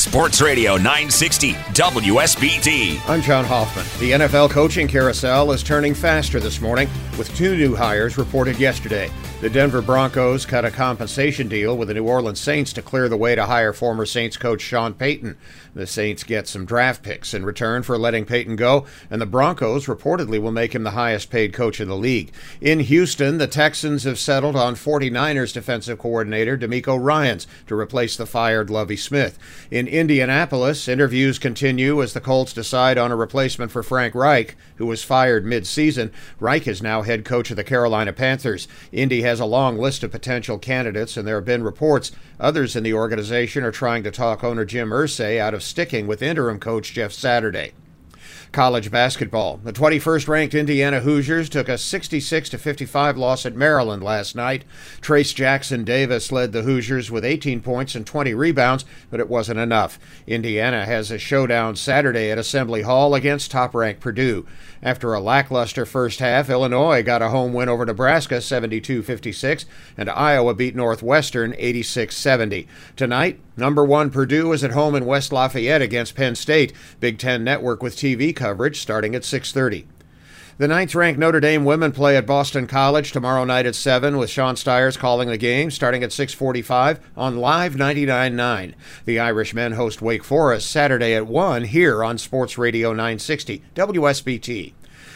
Sports Radio 960 WSBT. I'm John Hoffman. The NFL coaching carousel is turning faster this morning, with two new hires reported yesterday. The Denver Broncos cut a compensation deal with the New Orleans Saints to clear the way to hire former Saints coach Sean Payton. The Saints get some draft picks in return for letting Payton go, and the Broncos reportedly will make him the highest paid coach in the league. In Houston, the Texans have settled on 49ers defensive coordinator DeMeco Ryans to replace the fired Lovie Smith. In Indianapolis, interviews continue as the Colts decide on a replacement for Frank Reich, who was fired mid-season. Reich is now head coach of the Carolina Panthers. Indy has a long list of potential candidates, and there have been reports others in the organization are trying to talk owner Jim Irsay out of sticking with interim coach Jeff Saturday. College basketball. The 21st ranked Indiana Hoosiers took a 66 55 loss at Maryland last night. Trayce Jackson Davis led the Hoosiers with 18 points and 20 rebounds, but it wasn't enough. Indiana has a showdown Saturday at Assembly Hall against top ranked Purdue. After a lackluster first half, Illinois got a home win over Nebraska 72 56, and Iowa beat Northwestern 86 70. Tonight, number one Purdue is at home in West Lafayette against Penn State. Big Ten Network with TV coverage starting at 6:30. The ninth-ranked Notre Dame women play at Boston College tomorrow night at 7 with Sean Stiers calling the game starting at 6:45 on Live 99.9. The Irish men host Wake Forest Saturday at 1 here on Sports Radio 960 WSBT.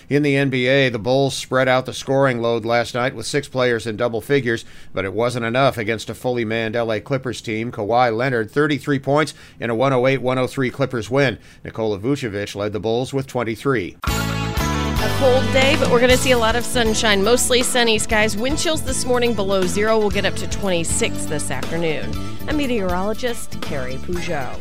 In the NBA, the Bulls spread out the scoring load last night with six players in double figures, but it wasn't enough against a fully manned LA Clippers team. Kawhi Leonard, 33 points in a 108 103 Clippers win. Nikola Vucevic led the Bulls with 23. A cold day, but we're going to see a lot of sunshine. Mostly sunny skies. Wind chills this morning below zero. We'll get up to 26 this afternoon. I'm meteorologist Carrie Peugeot.